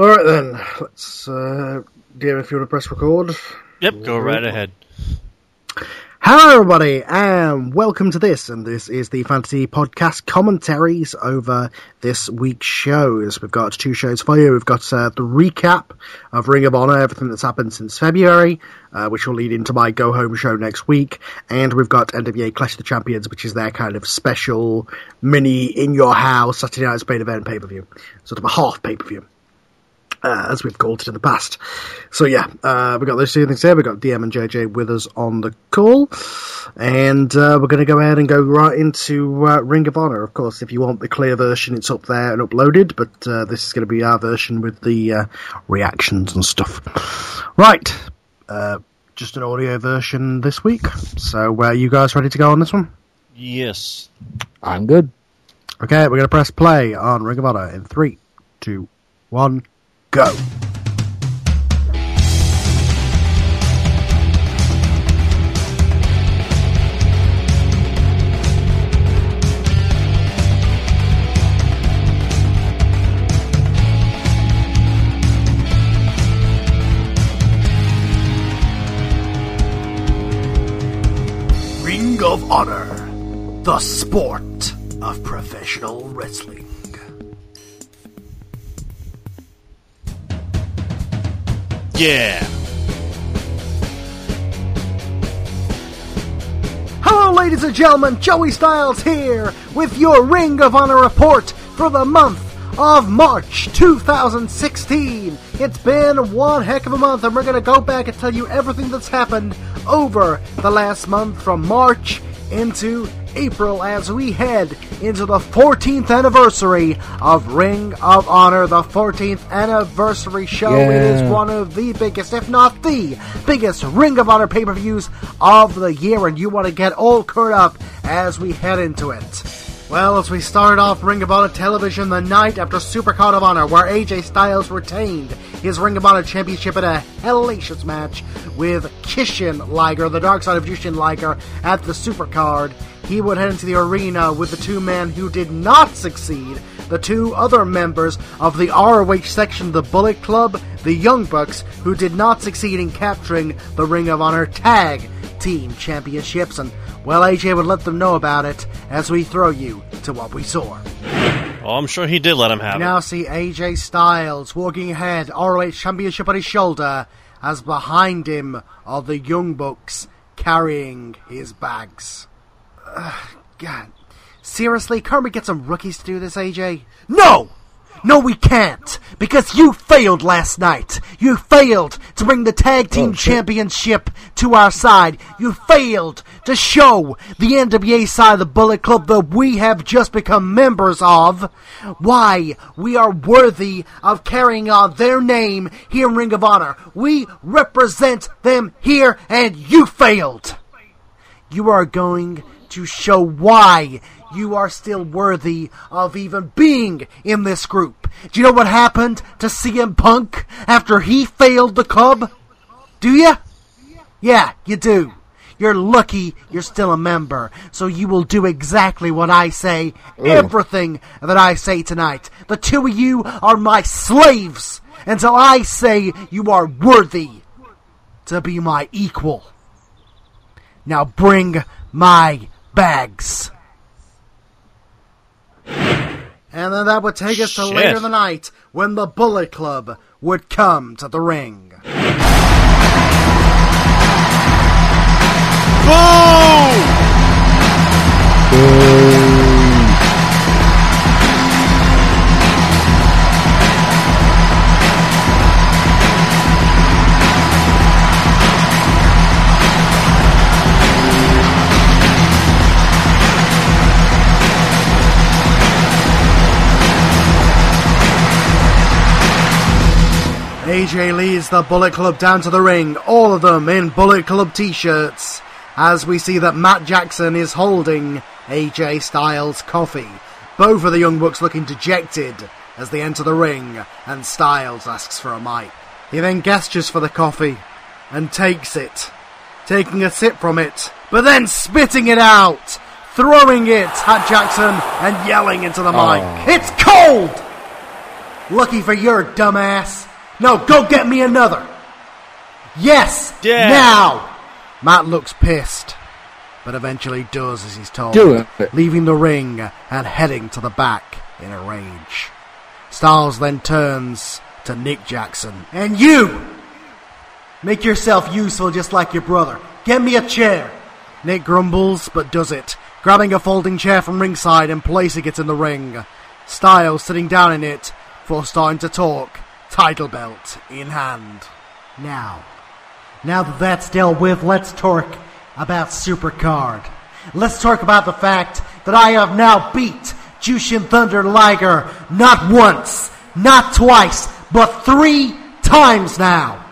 All right then. Let's. Uh, DM, if you want to press record. Yep, go right ahead. Hello, everybody, and welcome to this. And this is the Fantasy Podcast commentaries over this week's shows. We've got two shows for you. We've got uh, the recap of Ring of Honor, everything that's happened since February, uh, which will lead into my go home show next week. And we've got NWA Clash of the Champions, which is their kind of special mini in your house Saturday night's main event pay per view, sort of a half pay per view uh, as we've called it in the past. So yeah, uh, we've got those two things here. We've got DM and JJ with us on the call, and uh, we're going to go ahead and go right into uh, Ring of Honor. Of course, if you want the clear version, it's up there and uploaded, but uh, this is going to be our version with the uh, reactions and stuff. Right, just an audio version this week. So, are you guys ready to go on this one? Yes. I'm good. Okay, we're going to press play on Ring of Honor in three, two, one go. Ring of Honor, the sport of professional wrestling. Yeah. Hello, ladies and gentlemen, Joey Styles here with your Ring of Honor report for the month of March 2016. It's been one heck of a month, and we're going to go back and tell you everything that's happened over the last month from March into April as we head into the 14th anniversary of Ring of Honor, the 14th anniversary show. Yeah. It is one of the biggest, if not the biggest, Ring of Honor pay per views of the year, and you want to get all caught up as we head into it. Well, as we start off Ring of Honor television the night after Supercard of Honor, where AJ Styles retained his Ring of Honor championship in a hellacious match with Kishin Liger, the dark side of Jushin Liger, at the Supercard. He would head into the arena with the two men who did not succeed, the two other members of the ROH section of the Bullet Club, the Young Bucks, who did not succeed in capturing the Ring of Honor Tag Team Championships. And, well, AJ would let them know about it as we throw you to what we saw. Oh, I'm sure he did let him have We it. now see AJ Styles walking ahead, ROH Championship on his shoulder, as behind him are the Young Bucks carrying his bags. Ugh, God. Seriously, can't we get some rookies to do this, AJ? No! No, we can't! Because you failed last night! You failed to bring the tag team oh, championship to our side! You failed to show the NWA side of the Bullet Club that we have just become members of why we are worthy of carrying on their name here in Ring of Honor. We represent them here, and you failed! You are going to show why you are still worthy of even being in this group. Do you know what happened to CM Punk after he failed the Cub? Do you? Yeah, you do. You're lucky you're still a member, so you will do exactly what I say, everything that I say tonight. The two of you are my slaves until I say you are worthy to be my equal. Now bring my bags. And then that would take us to later in the night when the Bullet Club would come to the ring. Boom! AJ leads the Bullet Club down to the ring, all of them in Bullet Club t shirts, as we see that Matt Jackson is holding AJ Styles' coffee. Both of the Young Bucks looking dejected as they enter the ring, and Styles asks for a mic. He then gestures for the coffee and takes it, taking a sip from it, but then spitting it out, throwing it at Jackson and yelling into the mic. It's cold! Lucky for your dumbass. No, go get me another. Yes, Yeah. now. Matt looks pissed, but eventually does as he's told, Do it. leaving the ring and heading to the back in a rage. Styles then turns to Nick Jackson. And you! Make yourself useful just like your brother. Get me a chair. Nick grumbles, but does it, grabbing a folding chair from ringside and placing it in the ring. Styles sitting down in it before starting to talk, title belt in hand. Now, now that that's dealt with, let's talk about Supercard. Let's talk about the fact that I have now beat Jushin Thunder Liger not once, not twice, but three times now.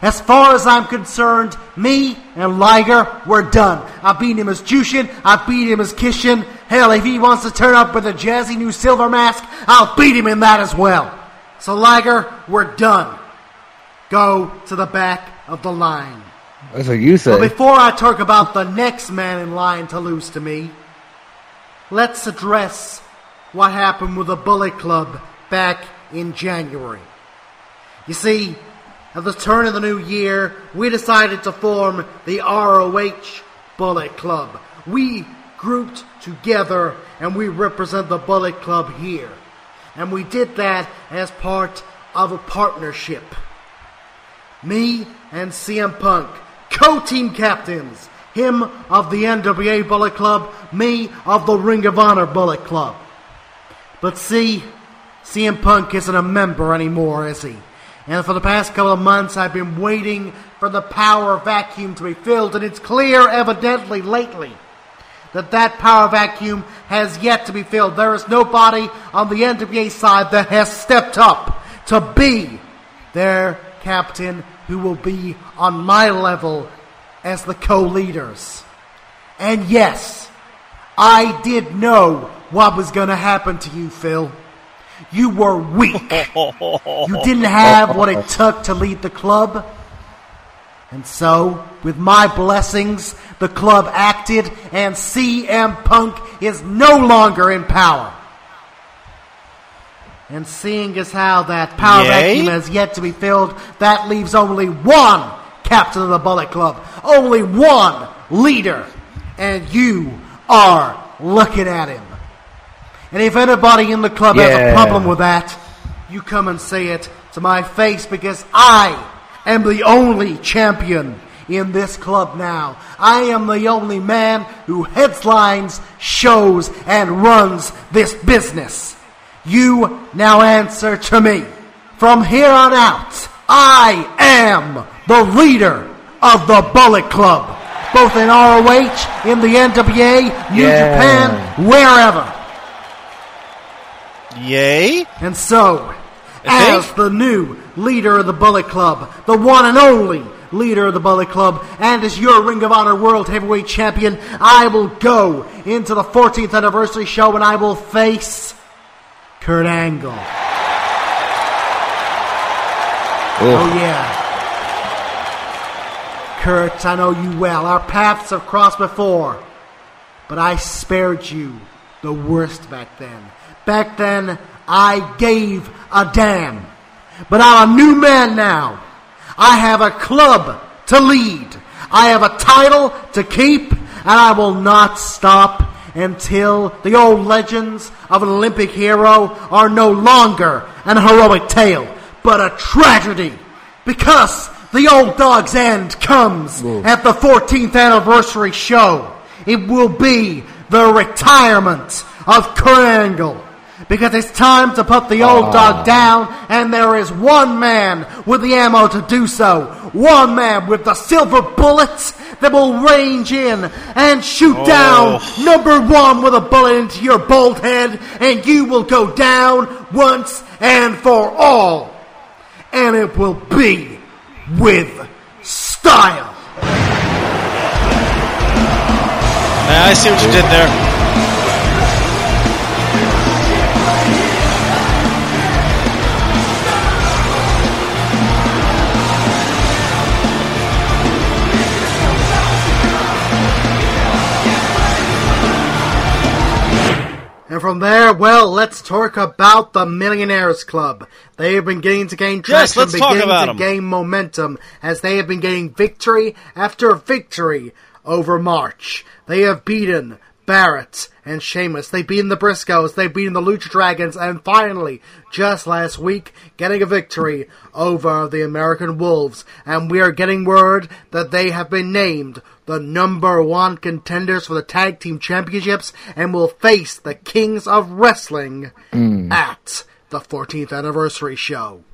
As far as I'm concerned, me and Liger, we're done. I beat him as Jushin, I beat him as Kishin. Hell, if he wants to turn up with a jazzy new silver mask, I'll beat him in that as well. So Liger, we're done. Go to the back of the line. That's what you But before I talk about the next man in line to lose to me, let's address what happened with the Bullet Club back in January. You see, at the turn of the new year, we decided to form the ROH Bullet Club. We grouped together and we represent the Bullet Club here. And we did that as part of a partnership. Me and CM Punk, co-team captains. Him of the NWA Bullet Club, me of the Ring of Honor Bullet Club. But see, CM Punk isn't a member anymore, is he? And for the past couple of months, I've been waiting for the power vacuum to be filled, and it's clear, evidently, lately, that that power vacuum has yet to be filled. There is nobody on the NWA side that has stepped up to be their captain who will be on my level as the co-leaders. And yes, I did know what was going to happen to you, Phil. You were weak. You didn't have what it took to lead the club. And so, with my blessings, the club acted, and CM Punk is no longer in power. And seeing as how that power Yay? vacuum has yet to be filled, that leaves only one captain of the Bullet Club, only one leader, and you are looking at him. And if anybody in the club has a problem with that, you come and say it to my face because I am the only champion in this club now. I am the only man who headlines, shows, and runs this business. You now answer to me. From here on out, I am the leader of the Bullet Club. Both in ROH, in the NWA, New Yeah. Japan, wherever. Yay? And so, as the new leader of the Bullet Club, the one and only leader of the Bullet Club, and as your Ring of Honor World Heavyweight Champion, I will go into the 14th anniversary show and I will face Kurt Angle. Oh, yeah. Kurt, I know you well. Our paths have crossed before. But I spared you the worst back then. Back then, I gave a damn. But I'm a new man now. I have a club to lead. I have a title to keep, and I will not stop until the old legends of an Olympic hero are no longer an heroic tale, but a tragedy. Because the old dog's end comes at the 14th anniversary show. It will be the retirement of Kurt Angle. Because it's time to put the old ah. dog down, and there is one man with the ammo to do so. One man with the silver bullets that will range in and shoot oh. down number one with a bullet into your bald head, and you will go down once and for all. and it will be with style. Man, I see what you did there. And from there, well, let's talk about the Millionaires Club. They have been getting to gain traction, talk beginning to to 'em. gain momentum as they have been getting victory after victory over March. They have beaten Barrett and Sheamus. They've beaten the Briscoes. They've beaten the Lucha Dragons. And finally, just last week, getting a victory over the American Wolves. And we are getting word that they have been named the number one contenders for the Tag Team Championships and will face the Kings of Wrestling mm. at the 14th anniversary show.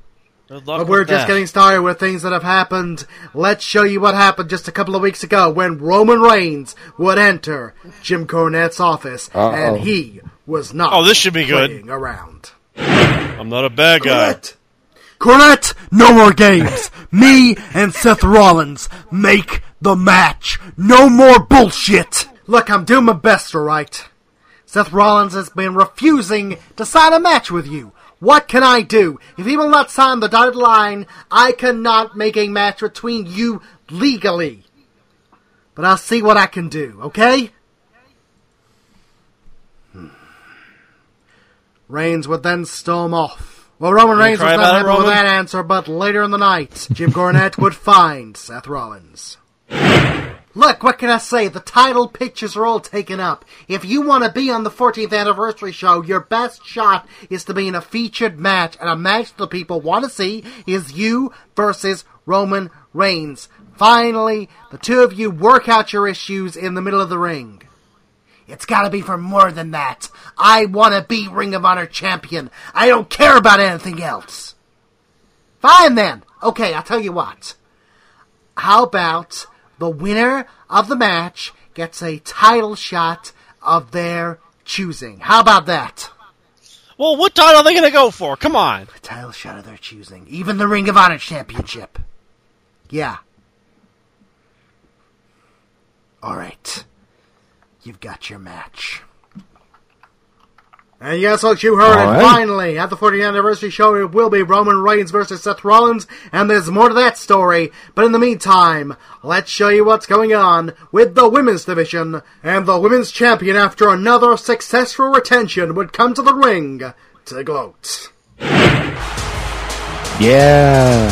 Good luck But we're with just that. getting started with things that have happened. Let's show you what happened just a couple of weeks ago when Roman Reigns would enter Jim Cornette's office, and he was not. Oh, this should be good. playing Around. I'm not a bad guy. Cornette. Cornette, no more games. Me and Seth Rollins make the match. No more bullshit. Look, I'm doing my best, alright? Seth Rollins has been refusing to sign a match with you. What can I do? If he will not sign the dotted line, I cannot make a match between you legally. But I'll see what I can do, okay? Hmm. Reigns would then storm off. Well, Roman Reigns was not happy with that answer, but later in the night, Jim Cornette would find Seth Rollins. Look, what can I say? The title pictures are all taken up. If you want to be on the 14th anniversary show, your best shot is to be in a featured match, and a match the people want to see is you versus Roman Reigns. Finally, the two of you work out your issues in the middle of the ring. It's gotta be for more than that. I wanna be Ring of Honor champion. I don't care about anything else. Fine then. Okay, I'll tell you what. How about the winner of the match gets a title shot of their choosing? How about that? Well, what title are they going to go for? Come on. A title shot of their choosing. Even the Ring of Honor championship. Yeah. Alright. You've got your match. And yes, folks, you heard All it. right. Finally, at the 40th anniversary show, it will be Roman Reigns versus Seth Rollins, and there's more to that story. But in the meantime, let's show you what's going on with the women's division. And the women's champion, after another successful retention, would come to the ring to gloat. Yeah.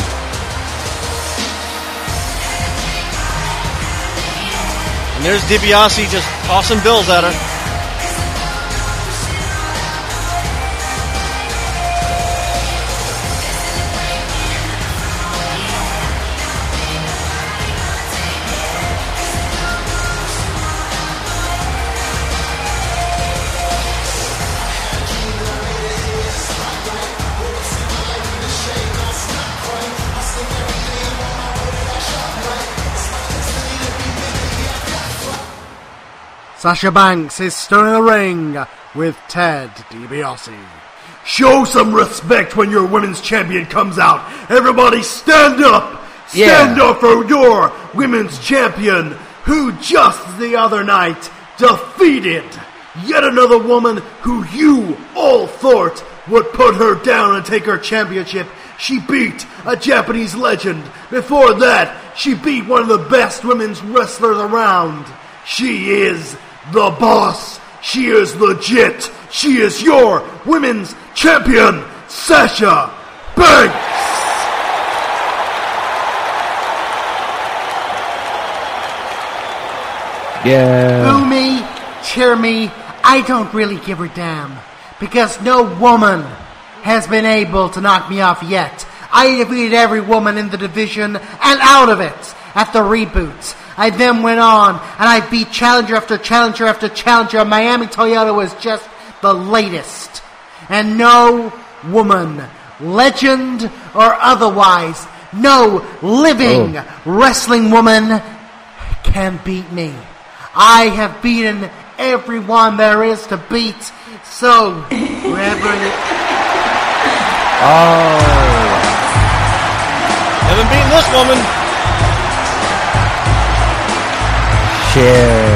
And there's DiBiase just tossing bills at her. Sasha Banks is still in the ring with Ted DiBiase. Show some respect when your women's champion comes out. Everybody stand up! Stand Yeah. up for your women's champion who just the other night defeated yet another woman who you all thought would put her down and take her championship. She beat a Japanese legend. Before that, she beat one of the best women's wrestlers around. She is the boss. She is legit. She is your women's champion, Sasha Banks. Yeah. Boo me, cheer me, I don't really give a damn. Because no woman has been able to knock me off yet. I defeated every woman in the division and out of it at the reboot. I then went on and I beat challenger after challenger after challenger. Manami Toyota was just the latest. And no woman, legend or otherwise, no living oh. wrestling woman can beat me. I have beaten everyone there is to beat. So, whoever it Oh. Haven't beaten this woman. Shit.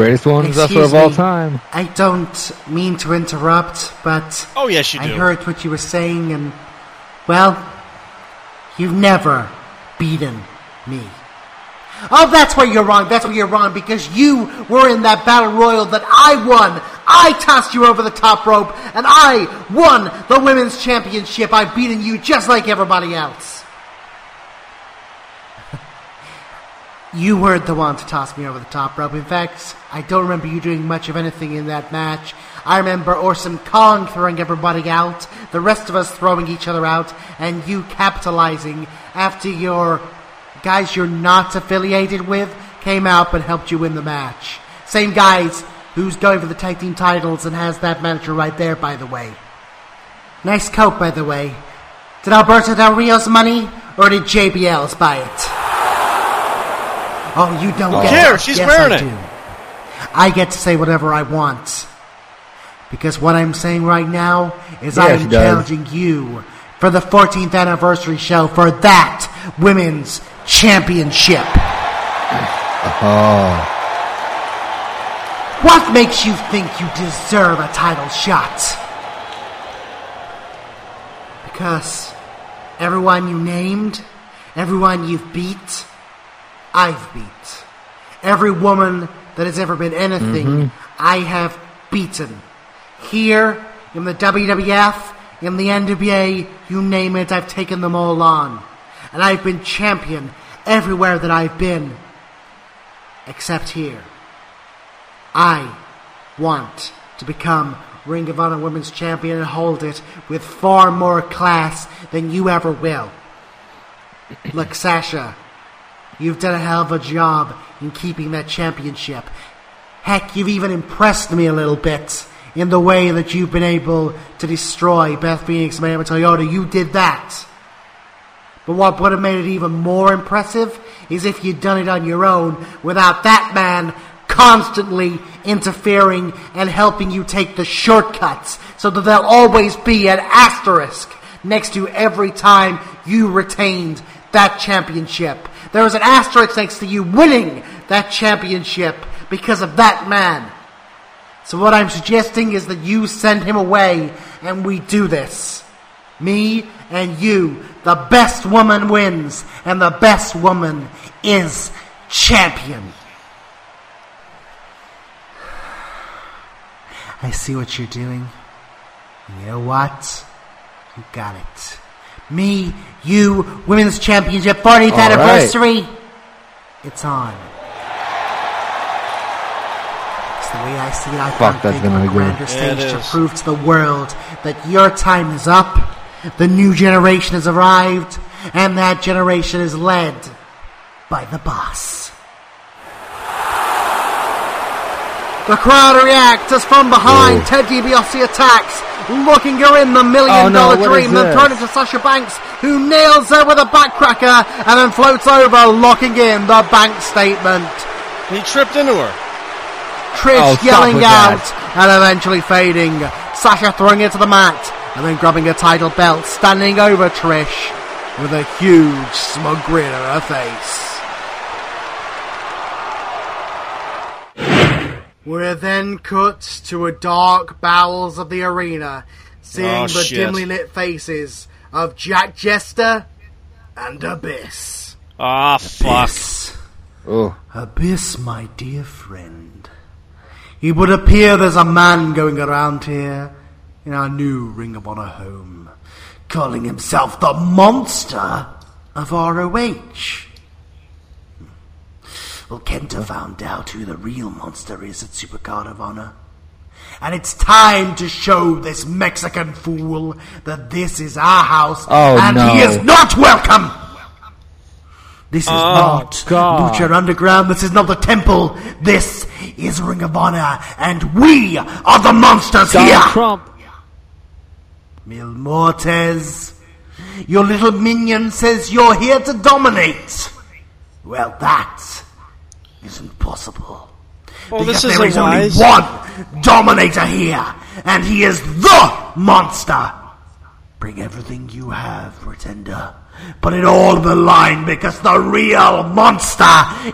Greatest women's wrestler of Excuse all time. I don't mean to interrupt, but Oh, yes, you I do. heard what you were saying, and well, you've never beaten me. Oh, that's where you're wrong. That's where you're wrong because you were in that battle royal that I won. I tossed you over the top rope, and I won the women's championship. I've beaten you just like everybody else. You weren't the one to toss me over the top rope. In fact, I don't remember you doing much of anything in that match. I remember Awesome Kong throwing everybody out, the rest of us throwing each other out, and you capitalizing after your guys you're not affiliated with came out and helped you win the match. Same guys who's going for the tag team titles and has that manager right there, by the way. Nice coat, by the way. Did Alberto Del Rio's money, or did JBL's buy it? Oh, you don't Oh. get it. she's yes, wearing I it. do. I get to say whatever I want. Because what I'm saying right now is Yeah, I am challenging you for the 14th anniversary show for that women's championship. Oh. What makes you think you deserve a title shot? Because everyone you named, everyone you've beat, I've beat. Every woman that has ever been anything, mm-hmm. I have beaten. Here, in the WWF, in the NWA, you name it, I've taken them all on. And I've been champion everywhere that I've been, except here. I want to become Ring of Honor Women's Champion and hold it with far more class than you ever will. Look, Sasha, you've done a hell of a job in keeping that championship. Heck, you've even impressed me a little bit in the way that you've been able to destroy Beth Phoenix and Manami Toyota. You did that. But what would have made it even more impressive is if you'd done it on your own without that man constantly interfering and helping you take the shortcuts so that there'll always be an asterisk next to every time you retained that championship. There was an asterisk next to you winning that championship because of that man. So what I'm suggesting is that you send him away and we do this. Me and you, the best woman wins, and the best woman is champion. I see what you're doing. You know what? You got it. Me, you, women's championship 40th All right. anniversary. It's on. It's the way I see it. I Fuck, can't that's think gonna be good. grander Yeah, stage to prove to the world that your time is up, the new generation has arrived, and that generation is led by the boss. The crowd reacts as from behind Whoa. Ted DiBiase attacks, looking her in the million Oh, no, dream, then this? thrown into Sasha Banks, who nails her with a backcracker and then floats over, locking in the bank statement. He tripped into her. Trish Oh, yelling out that. and eventually fading. Sasha throwing it to the mat and then grabbing a title belt, standing over Trish with a huge smug grin on her face. We're then cut to a dark bowels of the arena, seeing Oh, the shit. dimly lit faces of Jack Jester and Abyss. Ah, fuck. Abyss. Oh. Abyss, my dear friend. It would appear there's a man going around here in our new Ring of Honor home, calling himself the Monster of ROH. Well, Kenta found out who the real monster is at Supercard of Honor. And it's time to show this Mexican fool that this is our house Oh, and no. he is not welcome! This is Oh, not God. Lucha Underground. This is not the temple. This is Ring of Honor, and we are the monsters Donald here. Trump. Mil Muertes, your little minion says you're here to dominate. Well, that isn't possible. Well, because this there isn't is only wise. one dominator here, and he is the monster. Bring everything you have, pretender. Put it all on the line because the real monster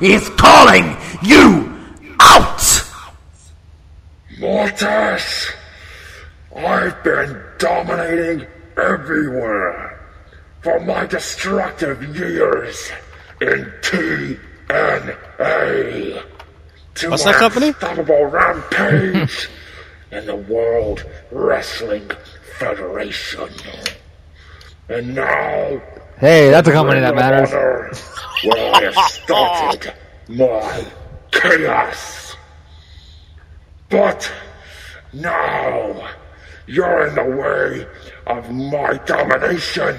is calling you out! Muertes! I've been dominating everywhere for my destructive years in TNA. To What's that company? Unstoppable rampage in the World Wrestling Federation. And now, Hey, that's a company that matters. Honor, where I have started my chaos. But now you're in the way of my domination,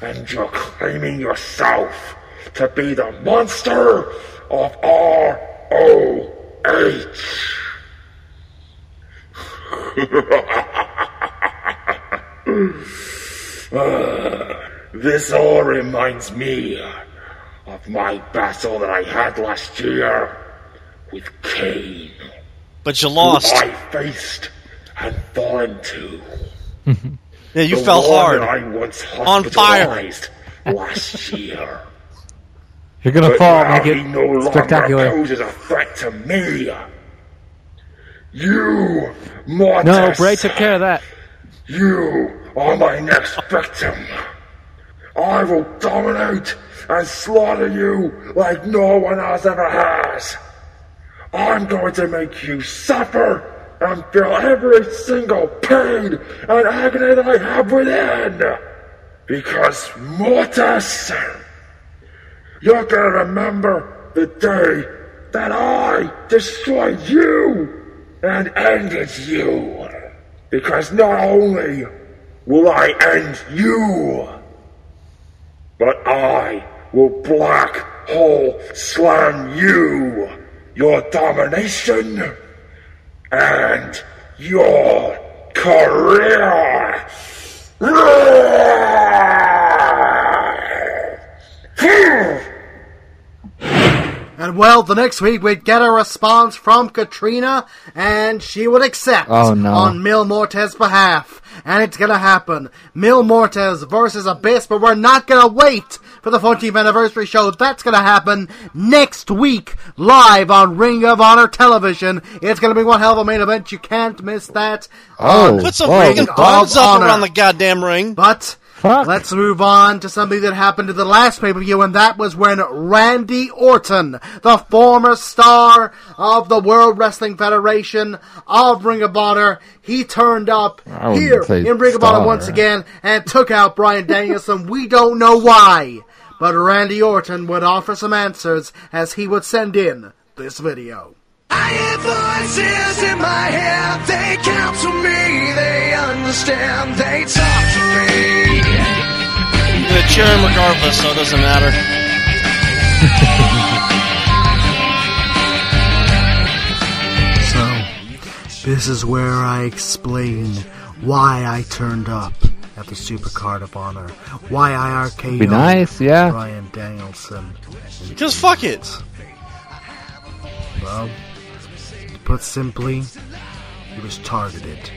and you're claiming yourself to be the monster of ROH. Ah, this all reminds me of my battle that I had last year with Kane. But you who lost. I faced and fallen to. Yeah, you The fell hard. I once On fire. last year. You're gonna But fall, make he no spectacular. poses a threat to me. You, Muertes. No, Bray took care of that. You are my next victim. I will dominate and slaughter you like no one else ever has. I'm going to make you suffer and feel every single pain and agony that I have within. Because Muertes, you're gonna remember the day that I destroyed you and ended you. Because not only will I end you, but I will black hole slam you, your domination, and your career. And well, the next week we'd get a response from Katrina, and she would accept Oh, no. on Mil Muertes' behalf. And it's gonna happen. Mil Muertes versus Abyss, but we're not gonna wait for the 14th anniversary show. That's gonna happen next week, live on Ring of Honor television. It's gonna be one hell of a main event. You can't miss that. Oh, Put some whoa, freaking of buttons up around the goddamn ring. But Fuck. let's move on to something that happened to the last pay per view, and that was when Randy Orton, the former star of the World Wrestling Federation of Ring of Honor, he turned up here in Ring of Honor once again and took out Bryan Danielson. we don't know why, but Randy Orton would offer some answers as he would send in this video. I hear voices in my head, they counsel me, they understand, they talk to me. I'm cheer him regardless, so it doesn't matter. So, this is where I explain why I turned up at the Supercard of Honor, why I RKO'd Be nice, yeah. Bryan Danielson. Because fuck it. Well, to put simply, he was targeted.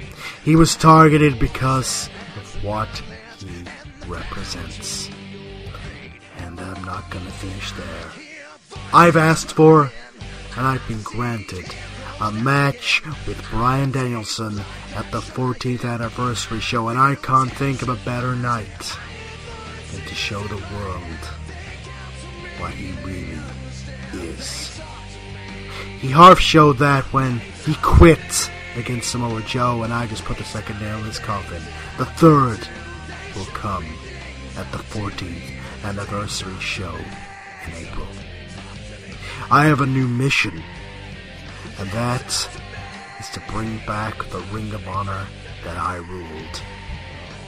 He was targeted because of what he represents. And I'm not gonna finish there. I've asked for, and I've been granted, a match with Bryan Danielson at the 14th anniversary show, and I can't think of a better night than to show the world what he really is. He half showed that when he quit against Samoa Joe, and I just put the second nail in his coffin. The third will come at the 14th anniversary show in April. I have a new mission, and that is to bring back the Ring of Honor that I ruled.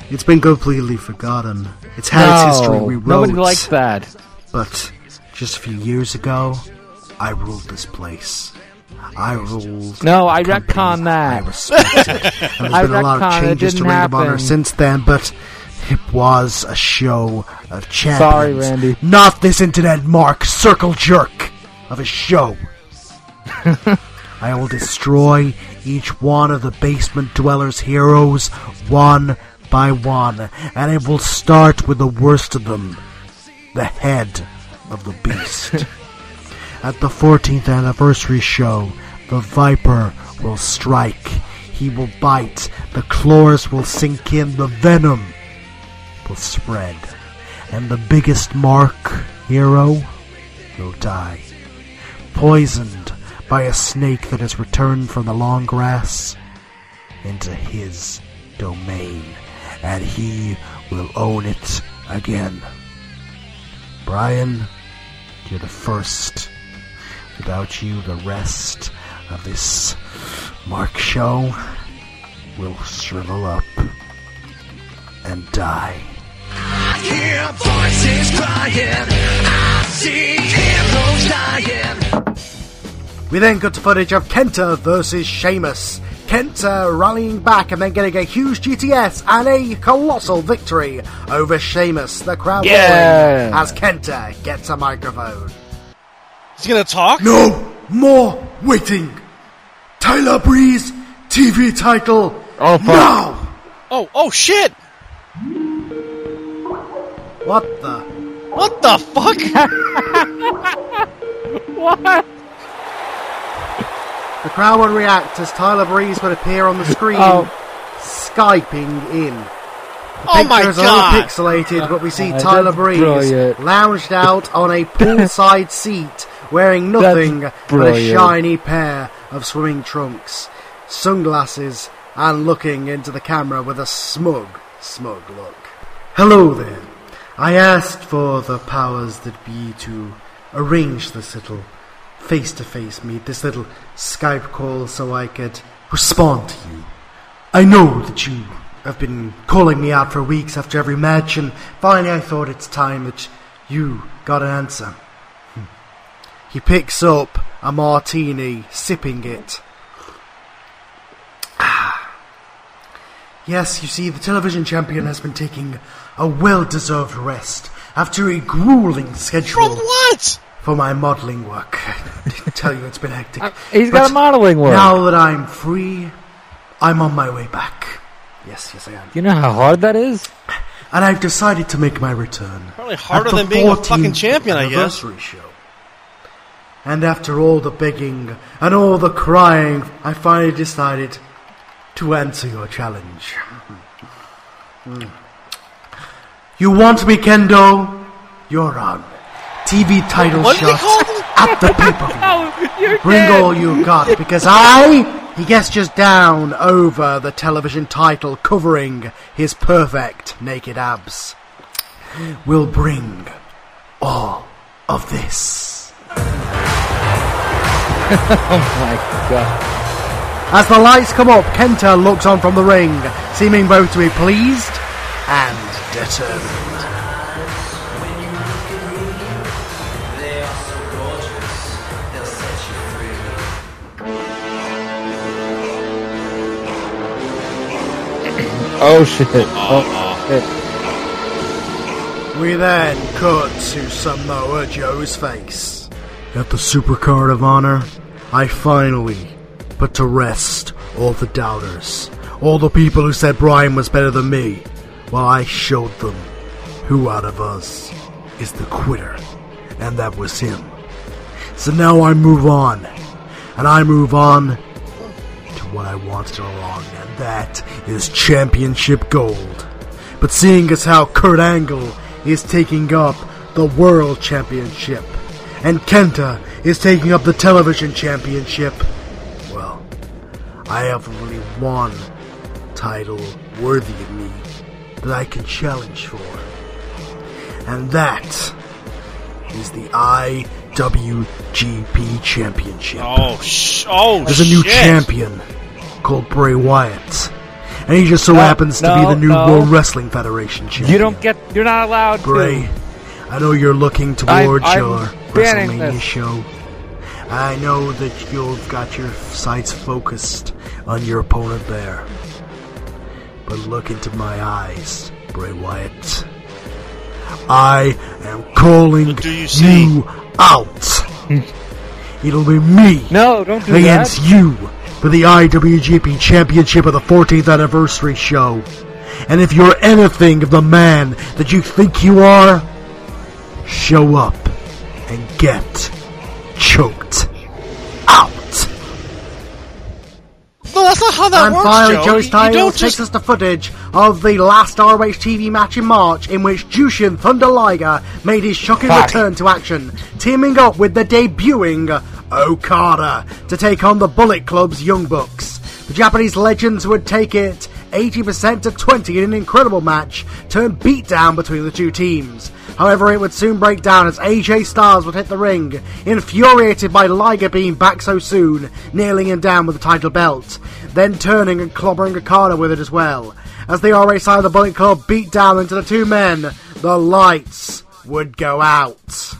It's been completely forgotten. It's had its history No, rewrote. nobody likes that. But Just a few years ago, I ruled this place. I ruled. No, I retcon that. I respected. there's I been a lot of changes to Ring of Honor since then, but it was a show of champions. Sorry, Randy. Not this internet mark circle jerk of a show. I will destroy each one of the basement dwellers' heroes one by one, and it will start with the worst of them, the head of the beast. At the 14th anniversary show, the Viper will strike. He will bite. The claws will sink in. The venom will spread. And the biggest mark hero will die. Poisoned by a snake that has returned from the long grass into his domain. And he will own it again. Bryan, you're the first. Without you, the rest of this Mark show will shrivel up and die. I hear voices crying. I see heroes dying. We then cut to footage of Kenta versus Sheamus. Kenta rallying back and then getting a huge GTS and a colossal victory over Sheamus. The crowd Yeah. as Kenta gets a microphone. He's gonna talk? No more waiting. Tyler Breeze, TV title. Oh, fuck. now. Oh, oh shit! What the? What the fuck? What? The crowd would react as Tyler Breeze would appear on the screen, Oh. skyping in. The Oh my pictures are God. all pixelated, but we see Oh, Tyler that's Breeze brilliant. lounged out on a poolside seat, wearing nothing but a shiny pair of swimming trunks, sunglasses, and looking into the camera with a smug, smug look. Hello there. I asked for the powers that be to arrange this little face to face meet, this little Skype call, so I could respond to you. I know that you have been calling me out for weeks after every match, and finally I thought it's time that you got an answer. He picks up a martini, sipping it. Ah. Yes, you see, the television champion has been taking a well deserved rest after a grueling schedule From what? for my modelling work. I didn't tell you it's been hectic. Uh, He's got a modeling work. Now that I'm free, I'm on my way back. Yes, yes, I am. You know how hard that is? And I've decided to make my return. Probably harder than being a fucking champion, I guess. anniversary Show. And after all the begging and all the crying, I finally decided to answer your challenge. You want me, Kenta? You're on. TV title What shots at the pay-per-view. Oh, Bring dead. all you got, because I, he gestures down over the television title covering his perfect naked abs, will bring all of this. Oh my god. As the lights come up, Kenta looks on from the ring, seeming both to be pleased and determined. Oh shit. Oh shit. We then cut to Samoa Joe's face. At the Supercard of Honor, I finally put to rest all the doubters, all the people who said Bryan was better than me, while I showed them who out of us is the quitter, and that was him. So now I move on, and I move on to what I wanted along, and that is championship gold. But seeing as how Kurt Angle is taking up the World Championship, and Kenta is taking up the Television Championship, well, I have only one title worthy of me that I can challenge for. And that is the IWGP Championship. Oh, sh- oh, There's a new shit. champion called Bray Wyatt. And he just so No, happens to be the new no. World Wrestling Federation champion. You don't get. You're not allowed Bray, to. I know you're looking towards I'm your banning WrestleMania this. show. I know that you've got your sights focused on your opponent there. But look into my eyes, Bray Wyatt. I am calling do you see? you out. It'll be me No, don't do against that. you for the IWGP Championship of the 14th anniversary show. And if you're anything of the man that you think you are, show up and get choked out. No, that's not how that and works, finally, Joe. Joey You- you Styles takes just us to footage of the last ROH TV match in March, in which Jushin Thunder Liger made his shocking Fuck. return to action, teaming up with the debuting Okada to take on the Bullet Club's Young Bucks. The Japanese legends would take it 80% to 20 in an incredible match, turned beatdown between the two teams. However, it would soon break down as AJ Styles would hit the ring, infuriated by Liger being back so soon, nailing him down with the title belt, then turning and clobbering Okada with it as well. As the RA side of the Bullet Club beat down into the two men, the lights would go out.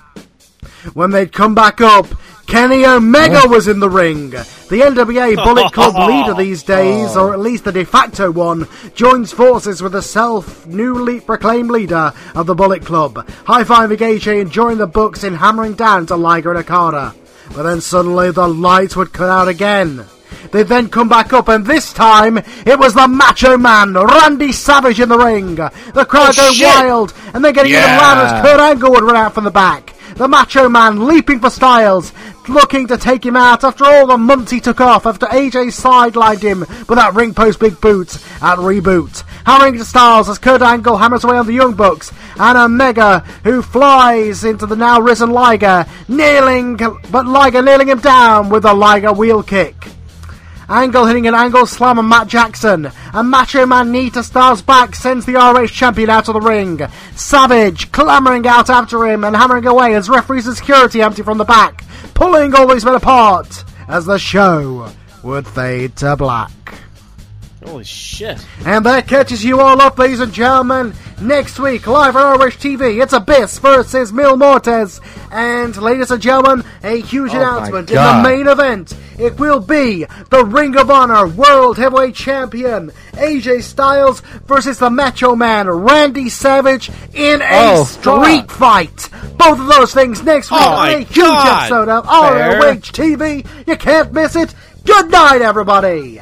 When they'd come back up, Kenny Omega was in the ring. The NWA Bullet Club leader these days, or at least the de facto one, joins forces with the self newly proclaimed leader of the Bullet Club, high fiving AJ and joining the Bucks in hammering down to Liger and Okada. But then suddenly the lights would cut out again. They'd then come back up, and this time it was the Macho Man, Randy Savage, in the ring. The crowd Oh, go wild, and they get even Yeah. louder as Kurt Angle would run out from the back. The Macho Man leaping for Styles, looking to take him out after all the months he took off after AJ sidelined him with that ring post big boot at Reboot. Hammering to Styles as Kurt Angle hammers away on the Young Bucks, and Omega, who flies into the now risen Liger, nailing, but Liger kneeling him down with a Liger wheel kick. Angle hitting an angle slam on Matt Jackson. And Macho Man knee to Styles' back sends the RH champion out of the ring. Savage clamoring out after him and hammering away as referees and security empty from the back, pulling all these men apart as the show would fade to black. Holy shit. And that catches you all up, ladies and gentlemen. Next week, live on Irish TV, it's Abyss versus Mil Muertes. And, ladies and gentlemen, a huge Oh announcement in the main event. It will be the Ring of Honor World Heavyweight Champion AJ Styles versus the Macho Man Randy Savage in a Oh, street God. fight. Both of those things next week Oh on a huge God. episode of. ROH TV. You can't miss it. Good night, everybody.